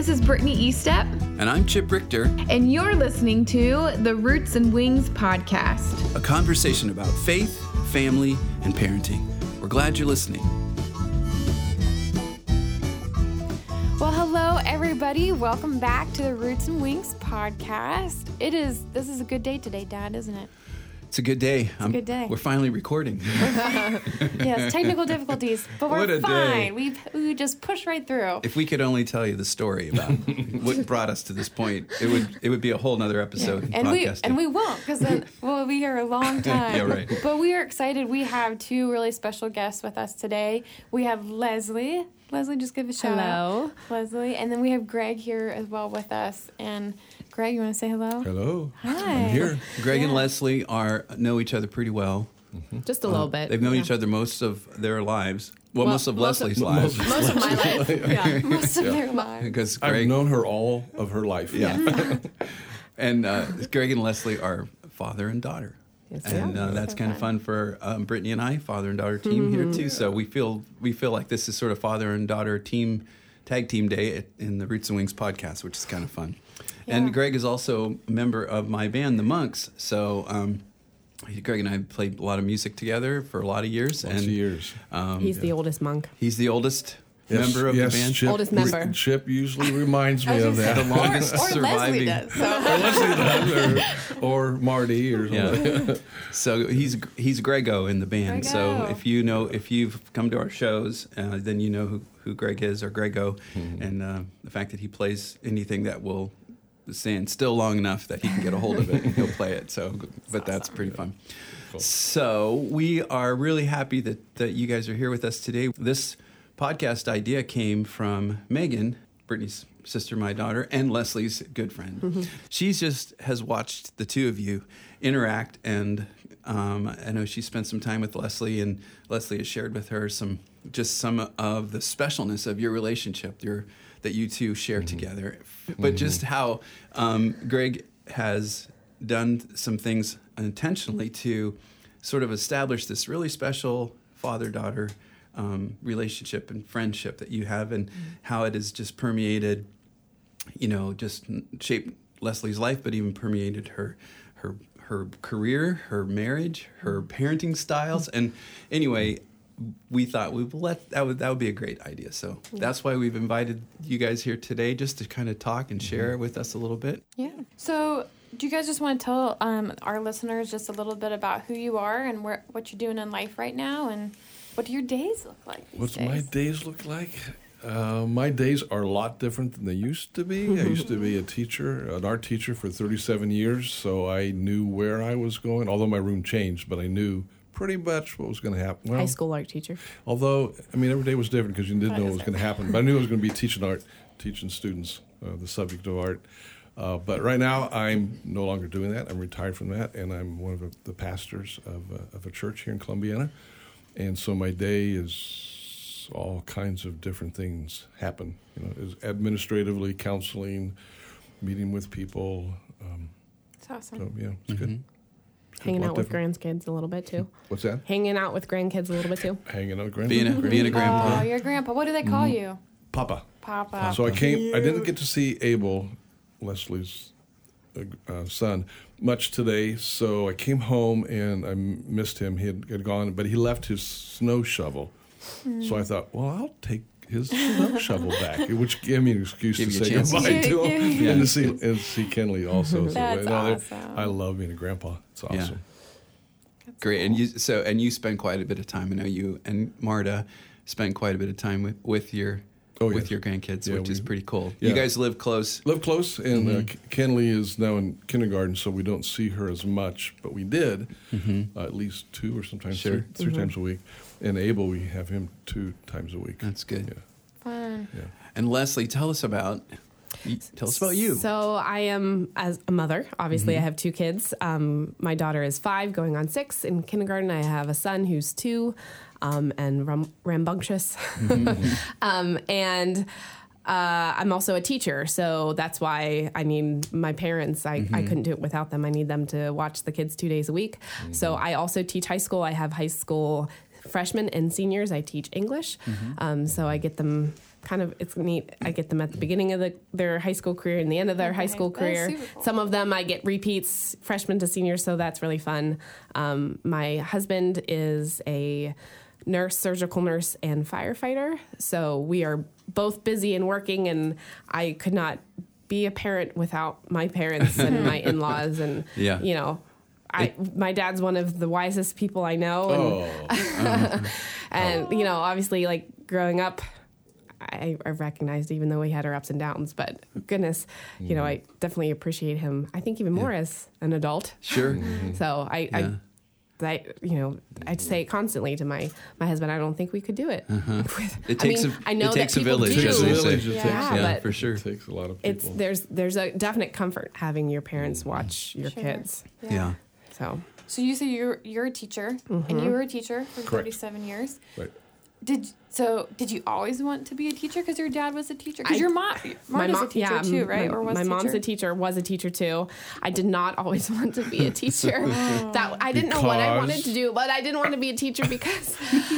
this is Brittany Eastep, And I'm Chip Richter, and you're listening to the Roots and Wings podcast. a conversation about faith, family, and parenting. We're glad you're listening. Well, hello, everybody. Welcome back to the Roots and Wings podcast. It is, this is a good day today, Dad, isn't it? It's a good day. It's a good day. We're finally recording. Yes, technical difficulties, but we're What a fine. We we just push right through. if we could only tell you the story about what brought us to this point, it would it would be a whole nother episode. of and we and we won't because then we'll be here a long time. Yeah, right. But we are excited. We have two really special guests with us today. We have Leslie. Leslie, just give a shout Hello. out. Leslie, and then we have Greg here as well with us. And Greg, you want to say hello? Hello. Hi. I'm here. Greg and Leslie are know each other pretty well. Just a little bit. They've known yeah. each other most of their lives. Well, Well, most of most of- Leslie's lives. Most of my life. Yeah. Most of their lives. Because I've known her all of her life. Yeah. and uh, Greg and Leslie are father and daughter. Yes, and uh, that's So kind of fun. fun for um, Brittany and I, father and daughter team here too. So we feel we feel like this is sort of father and daughter team tag team day in the Roots and Wings podcast, which is kind of fun. Yeah. And Greg is also a member of my band, the Monks. So um, Greg and I played a lot of music together for a lot of years, Lots and of years. Um, He's the oldest monk. he's the oldest Yes, member of yes, the band. Chip, Oldest member. Chip usually reminds me of that. The longest or Leslie surviving. does. So. or Leslie does, or, or Marty, or something. Yeah. so he's he's Grego in the band. So if you know if you've come to our shows, uh, then you know who, who Greg is or Grego, and uh, the fact that he plays anything that will stand still long enough that he can get a hold of it and he'll play it. So, but that's pretty fun. So we are really happy that that you guys are here with us today. This podcast idea came from Megan, Brittany's sister, my daughter, and Leslie's good friend. She's just has watched the two of you interact, and um, I know she spent some time with Leslie, and Leslie has shared with her some just some of the specialness of your relationship, your that you two share together, but just how um, Greg has done some things intentionally to sort of establish this really special father daughter um, relationship and friendship that you have, and how it has just permeated, you know, just shaped Leslie's life, but even permeated her her her career, her marriage, her parenting styles, and anyway. We thought we would let that would that would be a great idea. So that's why we've invited you guys here today, just to kind of talk and share with us a little bit. Yeah. So, do you guys just want to tell um, our listeners just a little bit about who you are and where, what you're doing in life right now, and what do your days look like? These What's days? my days look like? Uh, my days are a lot different than they used to be. I used to be a teacher, an art teacher for 37 years, so I knew where I was going. Although my room changed, but I knew pretty much what was going to happen. Well, High school art teacher. Although, I mean, every day was different because you didn't know what was going to happen. But I knew I was going to be teaching art, teaching students uh, the subject of art. Uh, but right now, I'm no longer doing that. I'm retired from that, and I'm one of the, the pastors of, uh, of a church here in Columbiana. And so my day is all kinds of different things happen. You know, is administratively, counseling, meeting with people. Um, It's awesome. so yeah, it's good. It's Hanging a lot out with different. grandkids a little bit too. What's that? Hanging out with grandkids a little bit too. Hanging out with Being a being a grandpa. Oh, your grandpa. What do they call Mm-hmm. you? Papa. Papa. So I came. I didn't get to see Abel, Leslie's uh, uh, son, much today. So I came home and I missed him. He had, had gone, but he left his snow shovel. So I hmm. thought, well, I'll take his snow shovel back, which gave me an excuse Give to say chance. goodbye Yeah, to him yeah, and to see and see Kenley also. So, That's you know, they're- awesome. I love being a grandpa. It's Yeah. awesome. Great, and you so and you spend quite a bit of time. I know you and Marta spend quite a bit of time with, with your Oh, with yes. your grandkids, Yeah, which we- is pretty cool. yeah. You guys live close. Live close, and uh, K- Kenley is now in kindergarten, so we don't see her as much, but we did uh, at least two or sometimes Sure. three, 3 times a week. And Abel, we have him two times a week. That's good. Yeah, Fun. yeah. And Leslie, tell us about you, tell us about you. So I am as a mother. Obviously, Mm-hmm. I have two kids. Um, my daughter is five, going on six in kindergarten. I have a son who's two, um, and ram- rambunctious. Mm-hmm. um, and uh, I'm also a teacher, so that's why I need my parents. I, Mm-hmm. I couldn't do it without them. I need them to watch the kids two days a week. So Mm-hmm. I also teach high school. I have high school freshmen and seniors. I teach English, Mm-hmm. um, so I get them kind of it's neat. I get them at the beginning of the, their high school career and the end of their high school career. cool. Some of them I get repeats, freshman to senior, so that's really fun. Um, my husband is a nurse, surgical nurse, and firefighter, so we are both busy and working, and I could not be a parent without my parents and my in-laws, and Yeah. you know. I, my dad's one of the wisest people I know, and Oh, and you know obviously like growing up I, I recognized even though we had our ups and downs but goodness you know mm-hmm. i definitely appreciate him i think even more as an adult Sure. so i Yeah. i I, you know, I'd say it constantly to my, my husband. I don't think we could do it. Uh-huh. It I takes mean, a- I know it that takes a people village, do. as they say. Village, it Yeah, takes- Yeah, but for sure. it takes a lot of people. it's there's there's a definite comfort having your parents mm-hmm. watch your Sure. kids. Yeah. So So you say you're you're a teacher, and you mm-hmm. were a teacher for Correct. 37 years. Right. Did so? Did you always want to be a teacher because your dad was a teacher? I- Because your mom, Marta's a teacher yeah, too, right? My, or was my a mom's a teacher, was a teacher too. I did not always want to be a teacher. Oh. that I didn't know what I wanted to do, but I didn't want to be a teacher because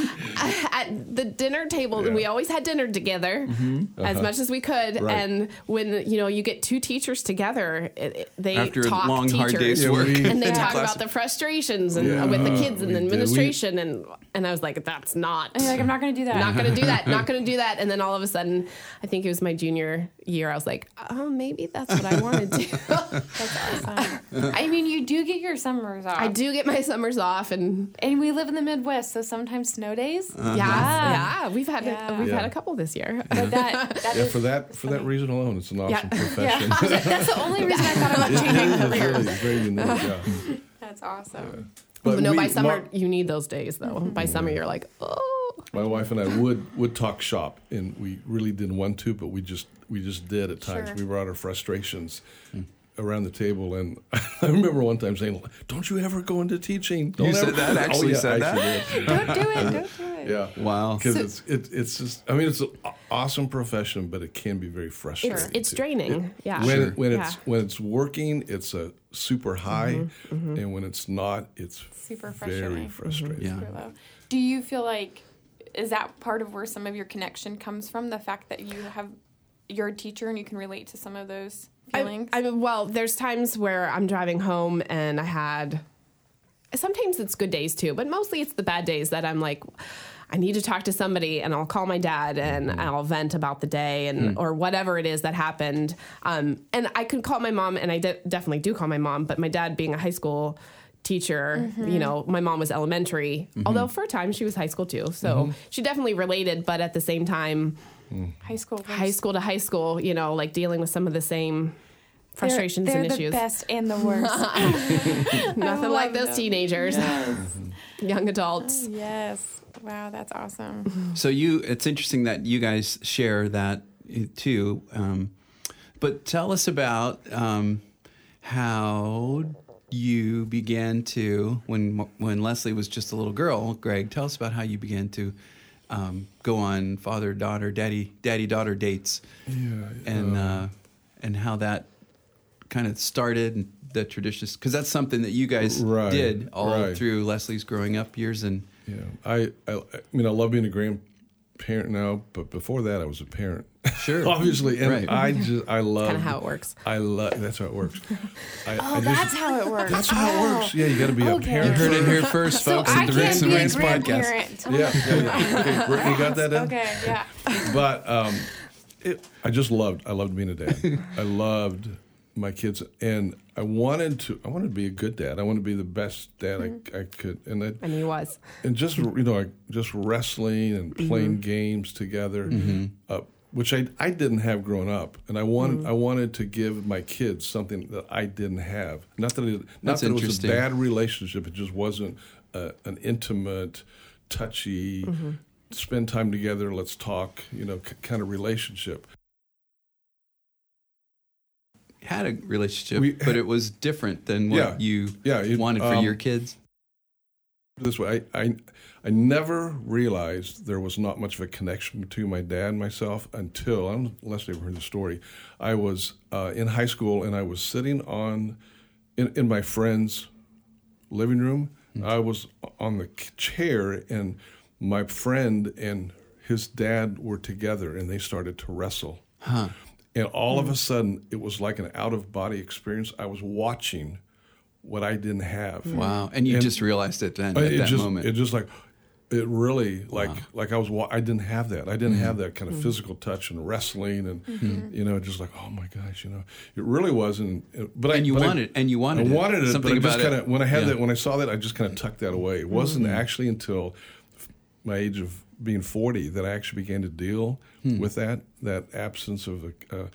at the dinner table Yeah. we always had dinner together mm-hmm. uh-huh. as much as we could. Right. And when you know you get two teachers together, it, it- they After a talk long, hard teachers. day's work. and they Yeah. talk about the frustrations and Yeah, with the kids and we the did. We- administration and and I was like, that's not And you're like, I'm not going to do that. Not gonna do that not gonna do that and then all of a sudden i think it was my junior year i was like oh maybe that's what i want to do That's awesome. I mean, you do get your summers off. i do get my summers off and And we live in the Midwest, so sometimes snow days. Uh-huh. yeah yeah we've had Yeah. we've Yeah. had a couple this year But that, that yeah, for that for that reason alone, it's an awesome Yeah. profession. yeah, that's the only reason I thought about It changing careers. really very unique. Yeah. That's awesome. But no we- by summer Mar- you need those days though by mm-hmm. summer you're like oh my wife and I would would talk shop, and we really didn't want to, but we just we just did at times. Sure. We brought our frustrations hmm. around the table, and I remember one time saying, "Don't you ever go into teaching?" Don't You said oh, that? Actually oh, yeah, said I that? did. Don't do it. Don't do it. Yeah. Wow. Because So- it's it, it's just I mean it's an awesome profession, but it can be very frustrating. it's it's draining yeah when Sure. when Yeah. it's when it's working, it's a super mm-hmm, high, mm-hmm. and when it's not, it's Super very frustrating. Mm-hmm. frustrating. Yeah. Super low. Do you feel like is that part of where some of your connection comes from? The fact that you have you're a teacher and you can relate to some of those feelings. I, I mean, well, there's times where I'm driving home and I had. Sometimes it's good days too, but mostly it's the bad days that I'm like, I need to talk to somebody, and I'll call my dad and I'll vent about the day and or whatever it is that happened. Um, and I could call my mom, and I de- definitely do call my mom. But my dad, being a high school teacher, you know, my mom was elementary, although for a time she was high school too, so she definitely related. But at the same time, high school. was- high school to high school, you know, like dealing with some of the same they're- frustrations they're and the issues. best and the worst. Nothing like those them. teenagers, young adults. yes. Wow, that's awesome. So you, it's interesting that you guys share that uh, too. Um, but tell us about um, how you began to when when Leslie was just a little girl. Greg, tell us about how you began to um, go on father daughter, daddy daddy daughter dates, Yeah, and uh, and how that kind of started the tradition because that's something that you guys Right, did all right. through Leslie's growing up years and Yeah, I, I, I mean, I love being a grandparent now, but before that, I was a parent. Sure. obviously, and Right. I just, I love Kind of how it works. I love. That's how it works. I, Oh, I just- that's how it works. that's how it works. Yeah, you got to be a parent. you heard it here first, folks, I at the can't Ricks and be podcast. Yeah, yeah, yeah. Okay, Brittany, you got that in? Okay, yeah. But um, it, I just loved. I loved being a dad. I loved my kids, and I wanted to. I wanted to be a good dad. I wanted to be the best dad I, mm-hmm. I could, and I, And he was. and just mm-hmm. you know, like just wrestling and mm-hmm. playing games together, uh, which I I didn't have growing up, and I wanted I wanted to give my kids something that I didn't have. Not that it, not That's that it was a bad relationship. It just wasn't uh, an intimate, touchy, spend time together, let's talk, you know, k- kind of relationship. Had a relationship, We- but it was different than what Yeah. you Yeah, it- wanted for um, your kids. this way. I, I I never realized there was not much of a connection between my dad and myself until unless ever heard the story. I was uh, in high school and I was sitting on in, in my friend's living room. I was on the chair and my friend and his dad were together and they started to wrestle. And all of a hmm. sudden, it was like an out of body experience. I was watching what I didn't have. Hmm. Wow. And you And- just realized it then Uh, at it that just, moment. It just like it really like like I was I didn't have that. I didn't have hmm. that kind of physical touch and wrestling and mm-hmm. you know just like oh my gosh you know it really wasn't. But I And you but I- wanted- and you wanted I it. wanted it. Something but I just about it. kind of when I had Yeah. that when I saw that I just kind of tucked that away. It wasn't actually until my age of being 40 that I actually began to deal Hmm. with that that absence of a, uh,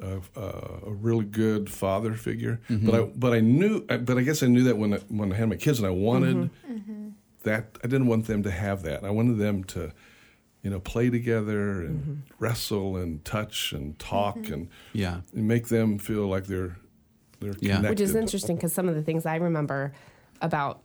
of uh, a really good father figure. Mm-hmm. But I but I knew but I guess I knew that when I, when I had my kids and I wanted that I didn't want them to have that. I wanted them to you know play together and wrestle and touch and talk and yeah. and make them feel like they're they're Yeah. connected. Which is interesting because some of the things I remember about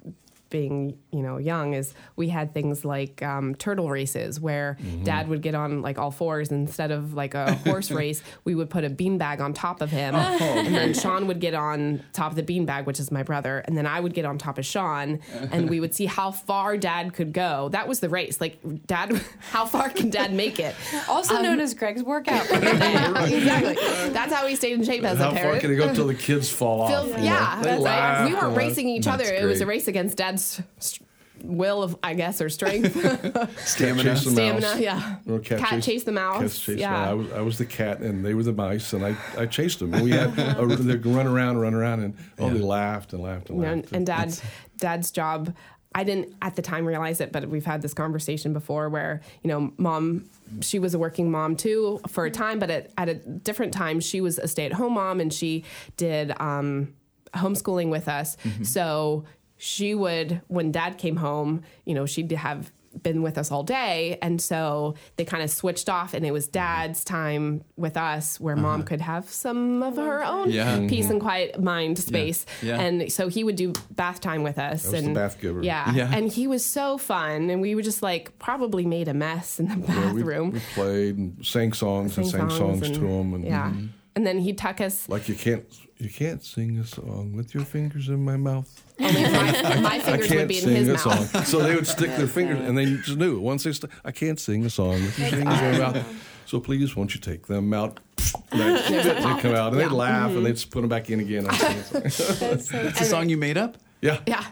being, you know, young is we had things like um, turtle races where Mm-hmm. dad would get on like all fours instead of like a horse race, we would put a beanbag on top of him. Oh, and then Sean would get on top of the beanbag, which is my brother. And then I would get on top of Sean and we would see how far dad could go. That was the race. Like, dad, how far can dad make it? Also known as Greg's workout for the day. exactly. That's how we stayed in shape as How a far parent. can it go until the kids fall off? Phil, you know? yeah, They that's right. We weren't racing each other. That's It was a race against Dad's st- will of, I guess, or strength, Stamina. Stamina. Yeah, Or cat, chase, the mouse. Cats chase the yeah, mouse. I was, I was the cat, and they were the mice, and I, I chased them. And we had a, they'd run around, run around, and oh, they laughed and laughed and laughed. and, and Dad, Dad's job. I didn't at the time realize it, but we've had this conversation before where, you know, mom, she was a working mom too for a time, but at, at a different time, she was a stay at home mom and she did um, homeschooling with us. So she would, when dad came home, you know, she'd have been with us all day. And so they kind of switched off and it was dad's time with us where mom uh-huh. could have some of her own Yeah. peace and mm-hmm. quiet mind space. Yeah. And so he would do bath time with us. was the and bath giver. Yeah. Yeah. And he was so fun. And we were just like probably made a mess in the Yeah, we, bathroom. we played and sang songs and sang songs, to him. and yeah. Mm-hmm. And then he'd tuck us. like you can't you can't sing a song with your fingers in my mouth. Only my, my I fingers would can't be in sing his a mouth. song. So they would stick their fingers, and they just knew once they st- I can't sing a song with your fingers in my mouth. So please, won't you take them out? They'd, they'd come out, and they'd laugh, and mm-hmm. they'd just put them back in again. and sing a song. That's so It's a song you made up? Yeah. Yeah.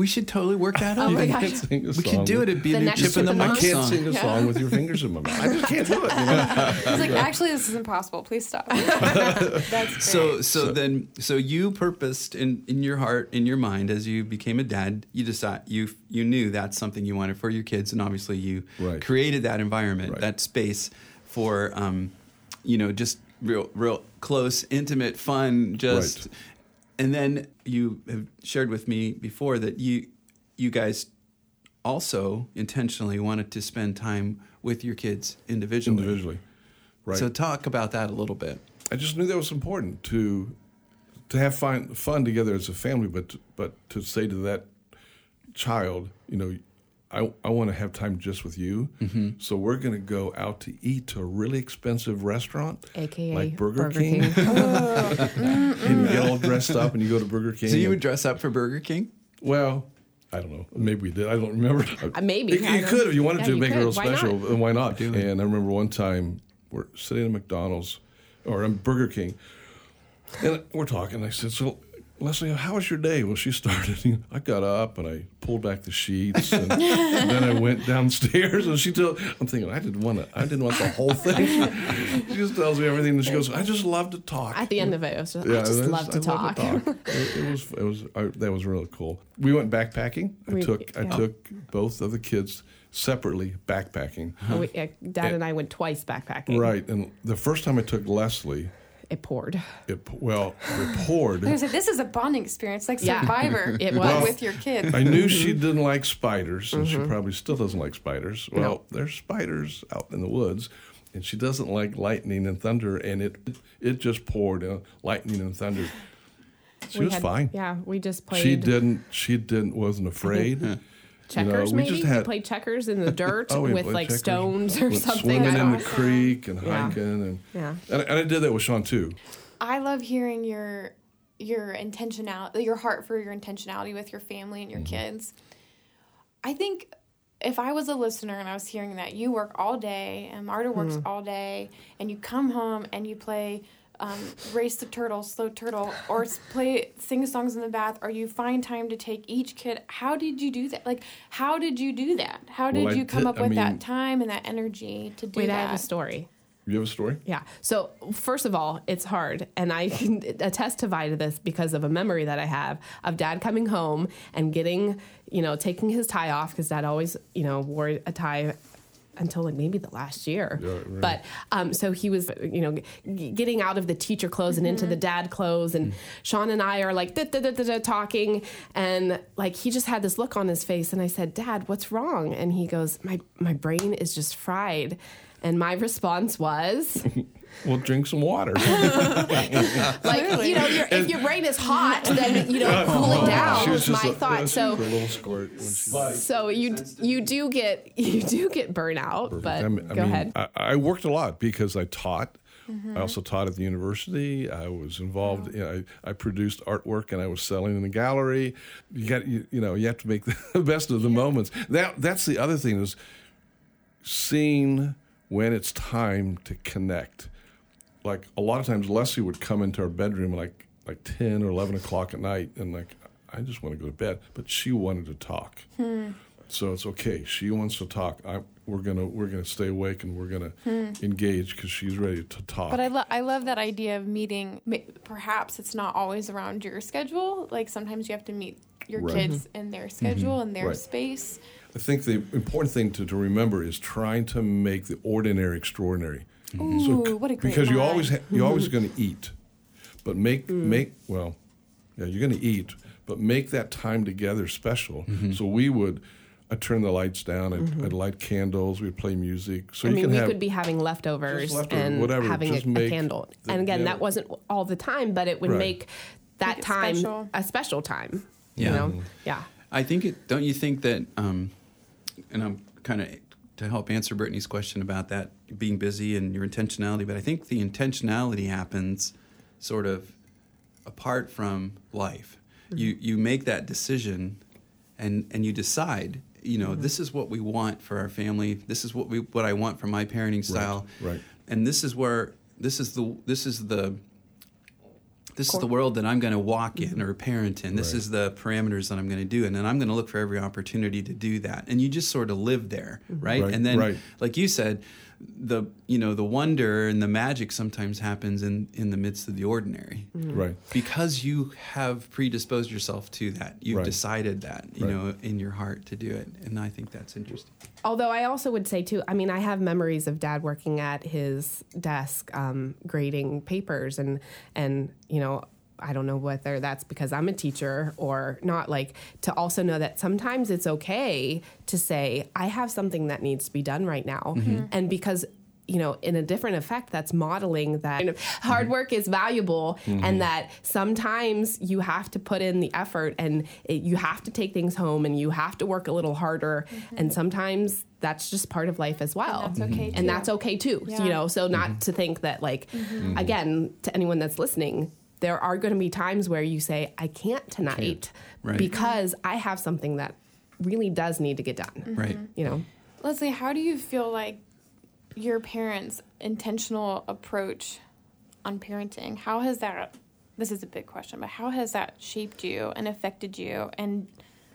We should totally work that Oh out. my I gosh. sing a we song could do it. It'd be The a new next chip in the Chip in I can't song. sing a song with your fingers in my mouth. I just can't do it. You know? He's like, actually, this is impossible. Please stop. That's great. So, so then, so you purposed in, in your heart, in your mind, as you became a dad, you decide you you knew that's something you wanted for your kids, and obviously you Right. created that environment, Right. that space for, um, you know, just real, real close, intimate, fun, just. Right. And then you have shared with me before that you you guys also intentionally wanted to spend time with your kids individually. Individually. Right. So talk about that a little bit. I just knew that was important to to have fun fun together as a family, but but to say to that child, you know, I I want to have time just with you. Mm-hmm. So we're going to go out to eat to a really expensive restaurant, AKA like Burger, Burger King, King. and you get all dressed up and you go to Burger King. So you and- would dress up for Burger King? well. I don't know. Maybe we did. I don't remember. Uh, maybe. You, you could if you wanted Yeah, to you make it could. real Why not? special. Then why not? Do. And I remember one time we're sitting at McDonald's or in Burger King, and we're talking. I said, "So, Leslie, how was your day?" Well, she started. I got up and I pulled back the sheets, and, then I went downstairs. And she told, "I'm thinking I didn't want to. I didn't want the whole thing." she just tells me everything, and she goes, "I just love to talk." At the end of it, was just, I Yeah, just that's- love to I talk. it, it was it was I, that was really cool. We went backpacking. I We- took I took both of the kids separately backpacking. We, uh, Dad and I went twice backpacking. Right, and the first time I took Leslie, poured. it well it poured. Like, this is a bonding experience, like Yeah. Survivor, It but was. with your kids. I knew she didn't like spiders, and Mm-hmm. she probably still doesn't like spiders. Well, there's spiders out in the woods, and she doesn't like lightning and thunder, and it it just poured uh, lightning and thunder. She We was had- fine. Yeah, we just played She didn't. She didn't. Wasn't afraid. You know, checkers. we maybe just we had- played checkers in the dirt Oh, with like checkers. stones or Went something. Swimming in don't- the creek and Yeah. hiking, and Yeah. and, and I did that with Sean too. I love hearing your your intentionality, your heart for your intentionality with your family and your kids. I think if I was a listener and I was hearing that you work all day and Marta works Mm-hmm. all day and you come home and you play um, race the turtle, slow turtle, or play sing songs in the bath, or you find time to take each kid. How did you do that? Like, how did you do that? How did Well, you come did- up I with mean- that time and that energy to do Wait, that? I have a story. You have a story? Yeah. So first of all, it's hard, and I can testify to this because of a memory that I have of Dad coming home and getting, you know, taking his tie off because Dad always, you know, wore a tie until like maybe the last year. Yeah, right. But um, so he was, you know, g- getting out of the teacher clothes and into the dad clothes, and Sean and I are like da, da, da, da, da, talking, and like he just had this look on his face, and I said, Dad, what's wrong? And he goes, My my brain is just fried. And my response was, Well, drink some water. like you know, your, if your brain is hot, then you know, cool it down. She Was my a, thought. so, a little squirt. When she, so you you do get you do get burnout, but I mean- I go mean, ahead. I, I worked a lot because I taught. Mm-hmm. I also taught at the university. I was involved. You know, I, I produced artwork and I was selling in the gallery. You got you, you know you have to make the best of the moments. That that's the other thing is seeing when it's time to connect. Like a lot of times, Leslie would come into our bedroom like like ten or eleven o'clock at night, and like I just want to go to bed, but she wanted to talk. Hmm. So it's okay. She wants to talk. I, we're gonna we're gonna stay awake and we're gonna hmm. engage because she's ready to talk. But I, lo- I love that idea of meeting. Perhaps it's not always around your schedule. Like sometimes you have to meet your Right. kids in their mm-hmm. schedule mm-hmm. and their Right. space. I think the important thing to, to remember is trying to make the ordinary extraordinary. Ooh, what a great because you always ha- you're always going to eat, but make make well, yeah, you're going to eat, but make that time together special. So we would. I'd turn the lights down. I'd, I'd light candles. We'd play music. So I you mean, can we have could be having leftovers, Just leftovers, and whatever, having just a, a candle. the- and again, yeah. that wasn't all the time, but it would Right. make that Make time special. a special time. Yeah. You Mm-hmm. know? Yeah. I think it. Don't you think that? Um, and I'm kind of to help answer Brittany's question about that being busy and your intentionality, but I think the intentionality happens sort of apart from life. You mm-hmm. you make that decision, and and you decide. You know, mm-hmm. this is what we want for our family. This is what we what I want for my parenting style. right. And this is where this is the this is the this is the world that I'm going to walk in mm-hmm. or parent in. This Right. is the parameters that I'm going to do, and then I'm going to look for every opportunity to do that. And you just sort of live there, mm-hmm. right? Right, And then, right. like you said, the you know the wonder and the magic sometimes happens in in the midst of the ordinary, right. because you have predisposed yourself to that. You've Right. decided that, you Right. know, in your heart to do it, and I think that's interesting. Although I also would say too, I mean, I have memories of Dad working at his desk, um, grading papers, and and you know, I don't know whether that's because I'm a teacher or not. Like to also know that sometimes it's okay to say I have something that needs to be done right now, mm-hmm. Mm-hmm. and because. You know, in a different effect, that's modeling that you know, hard mm-hmm. work is valuable, and that sometimes you have to put in the effort, and it, you have to take things home, and you have to work a little harder, and sometimes that's just part of life as well. And that's okay, And too. that's okay too. Yeah. You know, so not to think that like again, to anyone that's listening, there are going to be times where you say, I can't tonight Right. because I have something that really does need to get done. Mm-hmm. Right. You know? Leslie, how do you feel like your parents' intentional approach on parenting? How has that? This is a big question, but how has that shaped you and affected you, and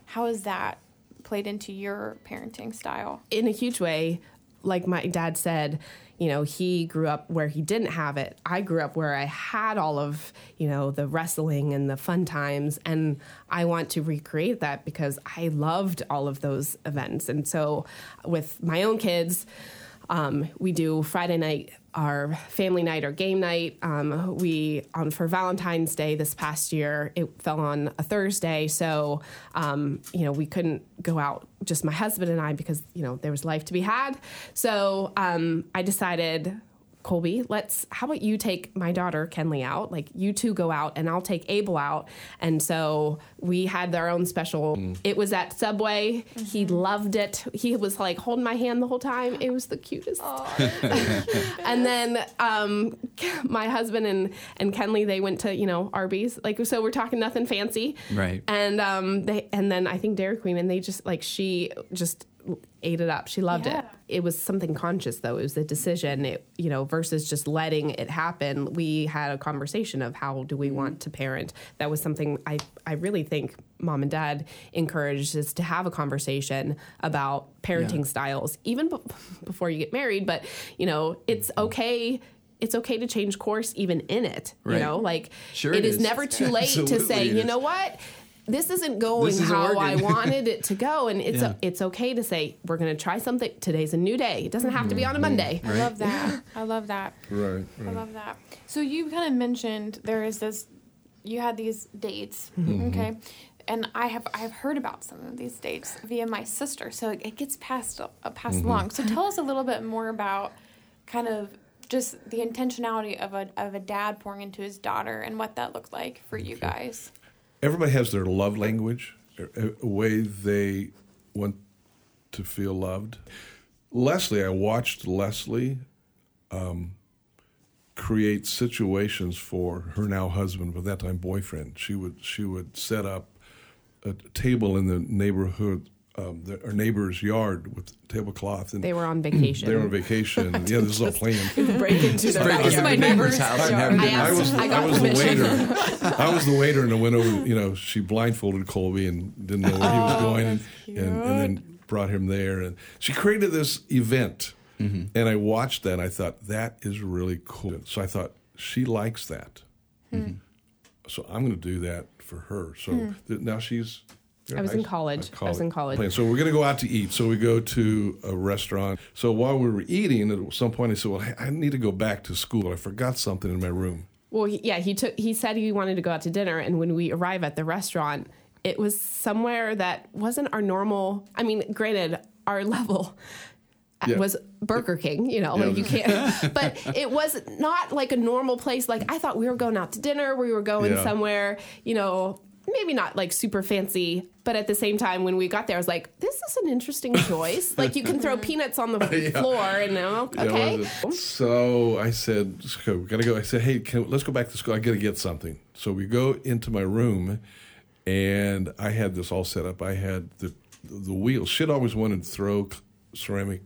how has that played into your parenting style? in a huge way, like my dad said, you know, he grew up where he didn't have it. I grew up where I had all of, you know, the wrestling and the fun times. And I want to recreate that because I loved all of those events. And so with my own kids, um, we do Friday night our family night or game night. Um, we on for Valentine's Day this past year. It fell on a Thursday, so um, you know we couldn't go out just my husband and I because you know there was life to be had. So um, I decided. Colby, let's. How about you take my daughter Kenley out? Like you two go out, and I'll take Abel out. And so we had their own special. It was at Subway. He loved it. He was like holding my hand the whole time. It was the cutest. and then um, my husband and and Kenley they went to you know Arby's. Like so, we're talking nothing fancy. Right. And um, they and then I think Dairy Queen, and they just like she just ate it up. She loved Yeah. it. It was something conscious though. It was a decision. It you know versus just letting it happen. We had a conversation of how do we want mm-hmm. to parent. That was something I I really think mom and dad encouraged us to have a conversation about parenting Yeah. styles even be- before you get married. But you know it's mm-hmm. okay. It's okay to change course even in it. You know, like Sure it it is is. never too late to say, you know what? This isn't going This isn't how I wanted it to go, and it's Yeah. it's okay to say we're going to try something. Today's a new day. It doesn't have to be mm-hmm. on a Monday. Mm-hmm. I love that. I love that. Right. I love that. So you kind of mentioned there is this. You had these dates, mm-hmm. okay, and I have I've heard about some of these dates via my sister. So it, it gets passed uh, passed along. So tell us a little bit more about kind of just the intentionality of a of a dad pouring into his daughter and what that looked like for you guys. Everybody has their love language, a, way they want to feel loved. Leslie, I watched Leslie um, create situations for her now husband, but that time boyfriend. She would she would set up a table in the neighborhood, um, the, our neighbor's yard with tablecloth, and They were on vacation. they were on vacation. and, yeah, this is all planned. break into their Break into backyard. the neighbor's house and have I dinner. asked- I was I I, got was the waiter. I was the waiter, and I went over. You know, she blindfolded Colby and didn't know where he was oh, going, and, and, and then brought him there. And she created this event, mm-hmm. and I watched that. and I thought that is really cool. So I thought she likes that, hmm. so I'm going to do that for her. So hmm. th- now she's. I was in college. I was in college. So we're going to go out to eat. So we go to a restaurant. So while we were eating, at some point I said, "Well, I need to go back to school. I forgot something in my room." Well, he, yeah, he took. He said he wanted to go out to dinner, and when we arrive at the restaurant, it was somewhere that wasn't our normal. I mean, granted, our level Yeah. was Burger King. You know, Yeah. like you can't. but it was not like a normal place. Like I thought we were going out to dinner. We were going Yeah. somewhere. You know. Maybe not like super fancy, but at the same time, when we got there, I was like, "This is an interesting choice. like you can throw peanuts on the Yeah. floor, and uh, okay, it? So I said, "So we gotta go." I said, "Hey, can, let's go back to school. I gotta get something." So we go into my room, and I had this all set up. I had the the wheels. She'd always wanted to throw ceramic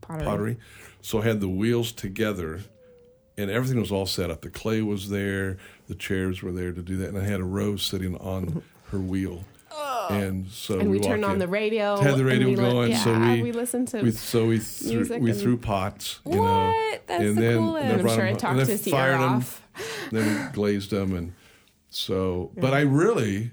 pottery. pottery, so I had the wheels together, and everything was all set up. The clay was there, the chairs were there to do that, and I had a rose sitting on her wheel. Oh. And so and we, walk turned on in. the radio. Had the and radio we li- going, so yeah, we listened to. we, so we threw, music we threw pots. You know, What? That's and the then, coolest. And I'm sure I talked his ear off. then we glazed them, and so. But I really,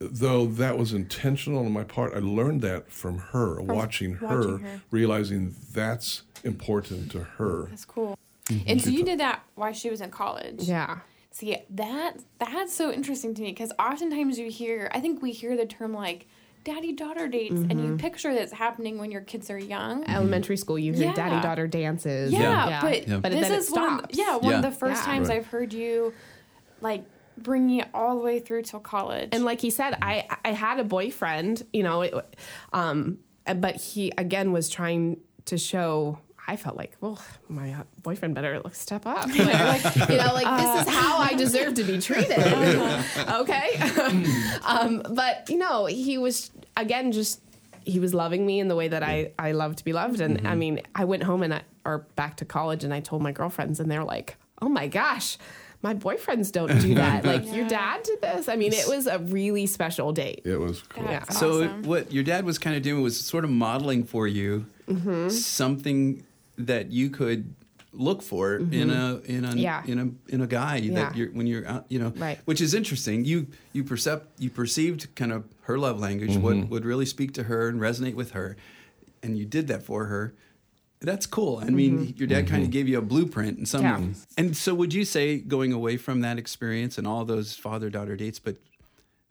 though that was intentional on my part, I learned that from her, watching her, watching her. realizing that's important to her. That's cool. And so you did that while she was in college. yeah. See that that's so interesting to me because oftentimes you hear I think we hear the term like daddy daughter dates and Mm-hmm. you picture that's happening when your kids are young. Elementary school, you hear Yeah. daddy daughter dances. Yeah, but Yeah. But this then it is one of, stops. yeah one of the first Yeah. times Right. I've heard you like bringing it all the way through till college. And like he said, I I had a boyfriend, you know, it, um, but he again was trying to show. I felt like, well, my boyfriend better like step up. Like, like, you know, like this is how I deserve to be treated. okay, um, but you know, he was again just he was loving me in the way that I I love to be loved, and I mean, I went home and I or back to college, and I told my girlfriends, and they're like, oh my gosh. My boyfriends don't do that. Like your dad did this. I mean, it was a really special date. It was cool. That's So awesome. what your dad was kind of doing was sort of modeling for you Mm-hmm. something that you could look for in a in a Mm-hmm. Yeah. in a in a guy Yeah. that you're when you're out you know Right. which is interesting you you percept you perceived kind of her love language what would really speak to her and resonate with her and you did that for her that's cool i mean your dad kind of gave you a blueprint in some Mm-hmm. Yeah. and so would you say going away from that experience and all those father daughter dates but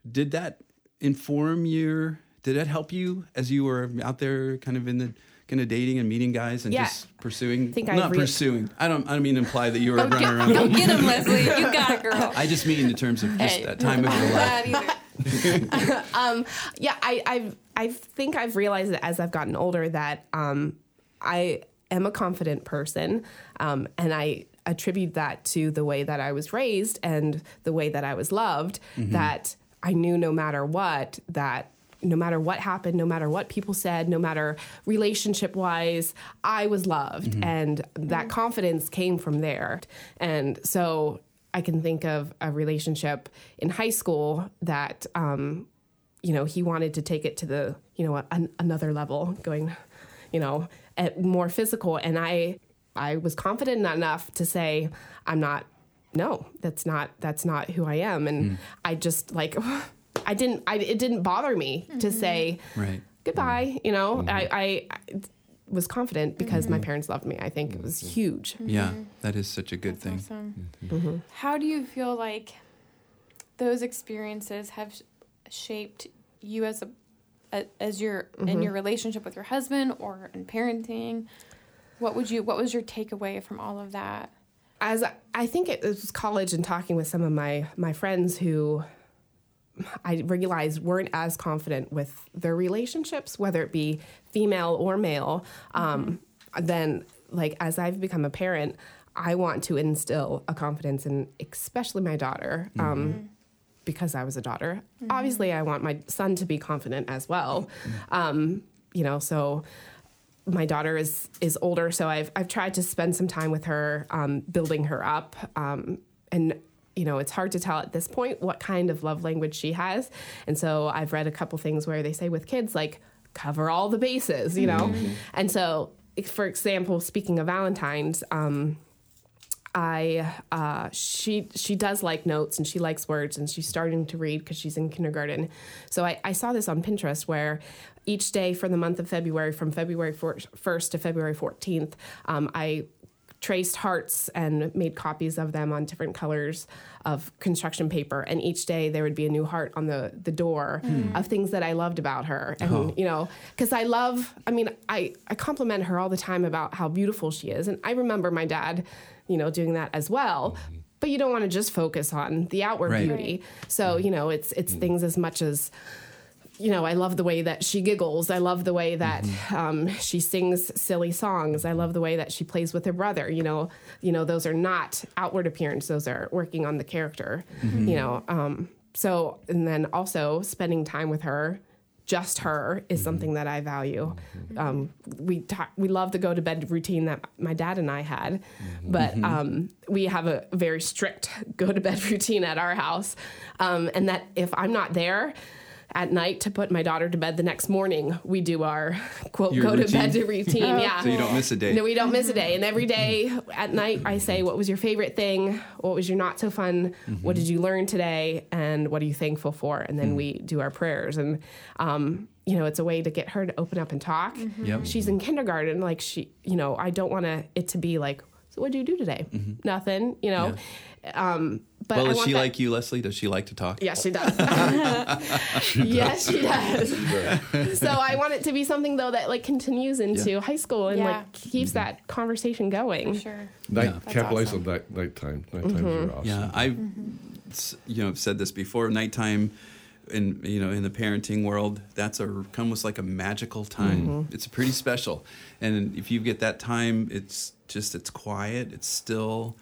did that inform your did that help you as you were out there kind of in the kind of dating and meeting guys and Yeah. just pursuing think not re- pursuing i don't i don't mean to imply that you were running around go get him, Leslie. You got it, girl. i just mean in terms of just Hey, that time of your life either. yeah, I, I I think I've realized that as I've gotten older that um, I am a confident person, um, and I attribute that to the way that I was raised and the way that I was loved. That I knew no matter what that no matter what happened, no matter what people said, no matter relationship wise, I was loved. And that confidence came from there. And so I can think of a relationship in high school that, um, you know, he wanted to take it to the, you know, an, another level, going, you know, at more physical. And I, I was confident enough to say, I'm not, no, that's not, that's not who I am. And I just like, I didn't, I, it didn't bother me to mm-hmm. say Right. goodbye. Mm-hmm. You know, I, mm-hmm. I, I was confident because my parents loved me. I think it was huge. Yeah, that is such a good thing. Awesome. How do you feel like those experiences have sh- shaped you as a, a as your in your relationship with your husband or in parenting? What would you what was your takeaway from all of that? as I think it was college and talking with some of my my friends who I realized weren't as confident with their relationships, whether it be female or male. Um, then, like as I've become a parent, I want to instill a confidence in, especially my daughter. Um, because I was a daughter. Obviously, I want my son to be confident as well. Um, you know, so my daughter is is older, so I've I've tried to spend some time with her, um, building her up, um, and you know it's hard to tell at this point what kind of love language she has, and so I've read a couple things where they say with kids like cover all the bases, you know, and so for example, speaking of Valentine's. Um, I uh, she she does like notes and she likes words and she's starting to read because she's in kindergarten. So I, I saw this on Pinterest where each day for the month of February, from February first to February fourteenth, um, I traced hearts and made copies of them on different colors of construction paper. And each day there would be a new heart on the the door hmm. of things that I loved about her. And you know cuz I love I mean I I compliment her all the time about how beautiful she is. And I remember my dad you know doing that as well. But you don't want to just focus on the outward Right. beauty. So you know it's it's hmm. things as much as you know, I love the way that she giggles. I love the way that um, she sings silly songs. I love the way that she plays with her brother. You know, you know, those are not outward appearance. Those are working on the character. You know, um, so and then also spending time with her, just her, is something that I value. Um, we ta- we love the go to bed routine that my dad and I had, but um, we have a very strict go to bed routine at our house, um, and that if I'm not there at night to put my daughter to bed the next morning, we do our quote Your go to bed routine? routine. Oh. yeah. So you don't miss a day. No, we don't miss a day. And every day at night, I say, What was your favorite thing? What was your not so fun? Mm-hmm. What did you learn today? And what are you thankful for? And then we mm-hmm. do our prayers. And, um, you know, it's a way to get her to open up and talk. Mm-hmm. Yep. She's in kindergarten. Like, she, you know, I don't want to it to be like, So what did you do today? Nothing, you know. Um, but well, I is she that- like you, Leslie? Does she like to talk? Yes, she does. yes, she does. so I want it to be something though that like continues into Yeah. high school and Yeah. like keeps that conversation going. Sure. Night, Yeah. capitalize awesome. on night, nighttime. Nighttimes are awesome. Yeah, I, s you know, said this before. Nighttime, in you know, in the parenting world, that's a almost like a magical time. Mm-hmm. It's pretty special, and if you get that time, it's just it's quiet, it's still.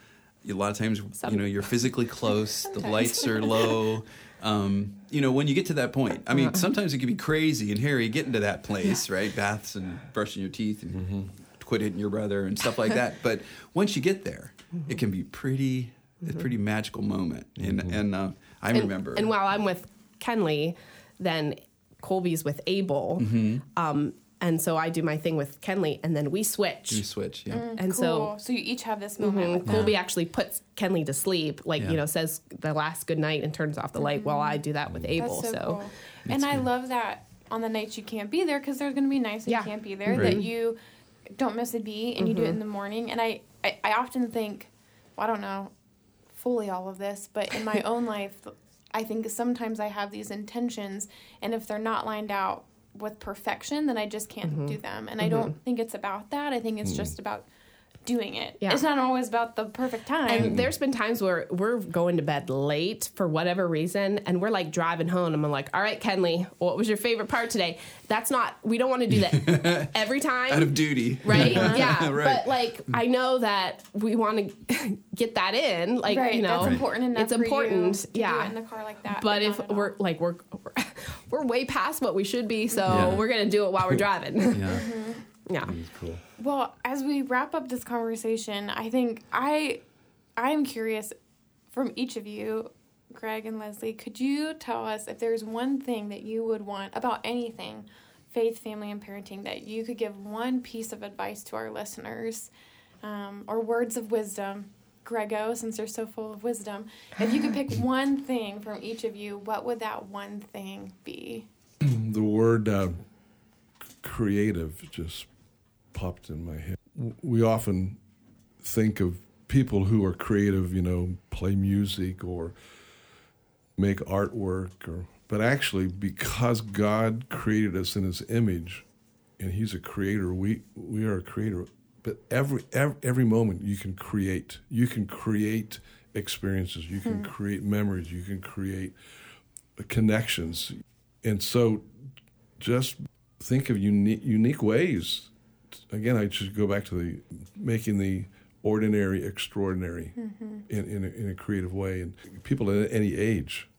A lot of times, Some- you know, you're physically close. the lights are low. Um, you know, when you get to that point, I mean, uh-huh. sometimes it can be crazy and hairy getting to that place, right? Baths and brushing your teeth and mm-hmm. quit hitting your brother and stuff like that. But once you get there, it mm-hmm. can be pretty, a pretty magical moment. And and uh, I And, remember. and while I'm with Kenley, then Colby's with Abel. Mm-hmm. Um, and so I do my thing with Kenley, and then we switch. you switch, yeah. and cool. so so you each have this moment. Mhm. with them. Colby actually puts Kenley to sleep, like Yeah. you know, says the last good night and turns off the light while I do that with Abel. That's so, so cool. And I love that on the nights you can't be there because there's going to be nights Yeah. you can't be there Right. that you don't miss a beat and you do it in the morning. And I, I, I often think, well, I don't know fully all of this, but in my own life, I think sometimes I have these intentions, and if they're not lined out with perfection, then I just can't mm-hmm. do them. And I mm-hmm. don't think it's about that. I think it's mm-hmm. just about doing it. Yeah. It's not always about the perfect time. And there's been times where we're going to bed late for whatever reason, and we're like driving home, and I'm like, "All right, Kenley, what was your favorite part today?" That's not. We don't want to do that every time. Out of duty. right? Yeah. Right. But like, I know that we want to get that in. Like, right, you know, that's important enough. It's for important. you to do yeah. it in the car like that. but not if we're like we're we're way past what we should be, so Yeah. we're gonna do it while we're driving. Yeah. Mm-hmm. Yeah. Cool. Well, as we wrap up this conversation, I think I I am curious from each of you, Greg and Leslie, could you tell us if there's one thing that you would want about anything, faith, family, and parenting, that you could give one piece of advice to our listeners, um, or words of wisdom? Grego, since they're so full of wisdom, if you could pick one thing from each of you, what would that one thing be? The word uh, creative just popped in my head. We often think of people who are creative, you know, play music or make artwork or but actually because God created us in his image and he's a creator, we we are a creator. But every every, every moment you can create. You can create experiences, you can hmm. create memories, you can create connections. And so just think of unique unique ways. Again, I just go back to the making the ordinary extraordinary in, in, a, in a creative way. And people at any age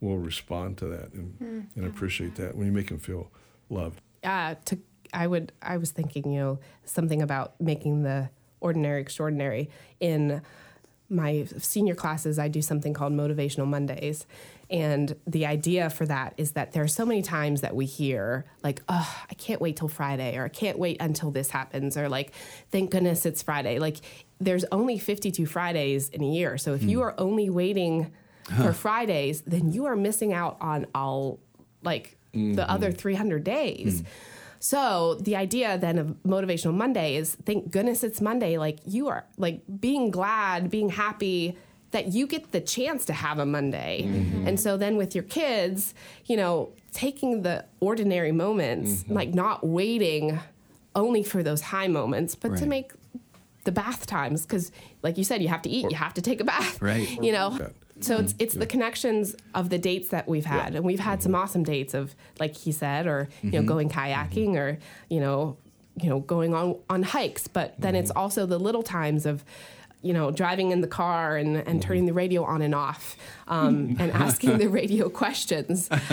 will respond to that and, and appreciate that when you make them feel loved. uh, to I would I was thinking you know something about making the ordinary extraordinary in my senior classes I do something called motivational Mondays. And the idea for that is that there are so many times that we hear like oh I can't wait till Friday or I can't wait until this happens or like thank goodness it's Friday. Like there's only 52 Fridays in a year. So if you hmm. are only waiting for Fridays then you are missing out on all like the mm-hmm. other 300 days. Hmm. So the idea then of motivational Monday is thank goodness it's Monday. Like you are like being glad, being happy that you get the chance to have a Monday. Mm-hmm. And so then with your kids, you know, taking the ordinary moments, mm-hmm. like not waiting only for those high moments, but to make the bath times because like you said you have to eat you have to take a bath Right. you know. So it's mm-hmm. it's the connections of the dates that we've had, and we've had some mm-hmm. awesome dates of like he said, or you know mm-hmm. going kayaking, or you know you know going on on hikes. But then it's also the little times of you know driving in the car and, and turning the radio on and off um, and asking the radio questions.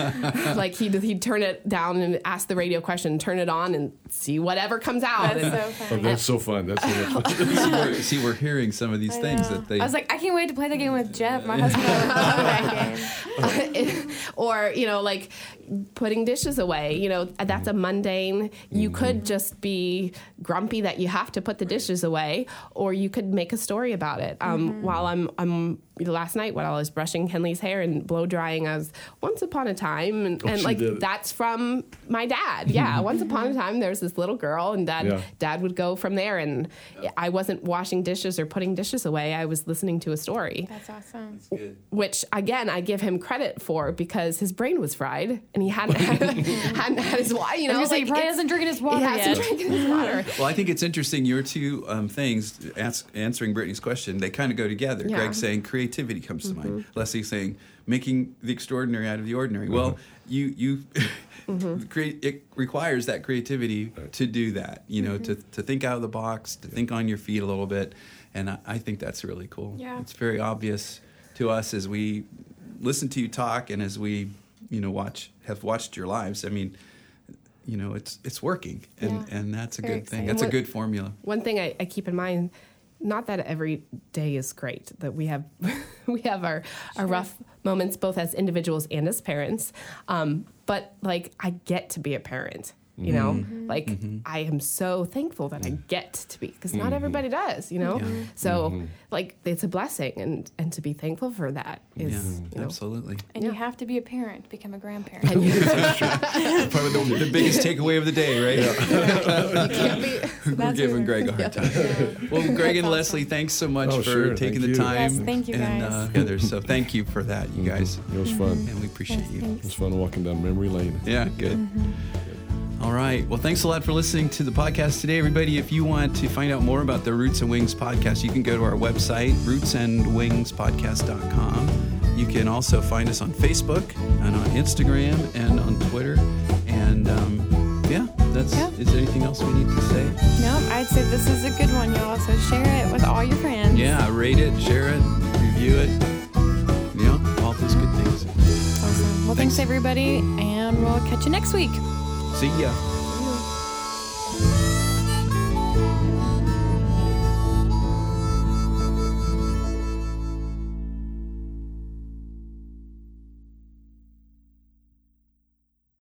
like he'd he'd turn it down and ask the radio question, turn it on, and see whatever comes out. That's And- so Oh, that's so fun. That's so much fun. see, we're, see, we're hearing some of these I things know. that they. I was like, I can't wait to play the game with Jeff. My husband would love that game. or you know like putting dishes away you know that's a mm-hmm. mundane you mm-hmm. could just be grumpy that you have to put the dishes away or you could make a story about it. Um, mm-hmm. while i'm i'm last night while i was brushing henley's hair and blow drying i was once upon a time and, and like that's from my dad yeah once upon a time there was this little girl and dad Yeah. dad would go from there and i wasn't washing dishes or putting dishes away i was listening to a story That's awesome. which again I give him credit for because his brain was fried and he hadn't hadn't had his water. You know, was he probably hasn't drinking his he water hasn't yet. drinking his water. Well, I think it's interesting. Your two um, things, ask, answering Brittany's question, they kind of go together. Yeah. Greg saying creativity comes to mind. Mm-hmm. Leslie saying making the extraordinary out of the ordinary. Well, mm-hmm. you you mm-hmm. create it requires that creativity to do that. You know, to to think out of the box, to think on your feet a little bit, and I, I think that's really cool. Yeah. it's very obvious to us as we listen to you talk and as we you know watch have watched your lives. I mean. You know, it's it's working, and Yeah. and that's a Very good thing. exciting. That's a good formula. One thing I, I keep in mind, not that every day is great. That we have we have our our rough moments both as individuals and as parents. Um, but like I get to be a parent. You know, Mm-hmm. mm-hmm. like mm-hmm. I am so thankful that I mm. get to be because not mm-hmm. everybody does. You know, Yeah. so like it's a blessing, and and to be thankful for that is yeah, you know absolutely. And you have to be a parent to become a grandparent. And you, Probably the, the biggest takeaway of the day, right? you can't be. We're giving Greg a hard time. Well, Greg and Leslie, thanks so much Oh, for sure. taking Thank the you. time. Uh, yes, thank you, and, uh, guys. uh, Heather, so thank you for that, you guys, It was fun. and we appreciate Yes, you. thanks. It was fun walking down memory lane. Yeah, good. All right. Well, thanks a lot for listening to the podcast today, everybody. If you want to find out more about the Roots and Wings podcast, you can go to our website, rootsandwingspodcast.com. You can also find us on Facebook and on Instagram and on Twitter. And um, yeah, that's. Yeah. Is there anything else we need to say? No, I'd say this is a good one, y'all. So share it with all your friends. Yeah, rate it, share it, review it. You know, all those good things. Awesome. Well, thanks, Thanks. everybody, and we'll catch you next week. See ya.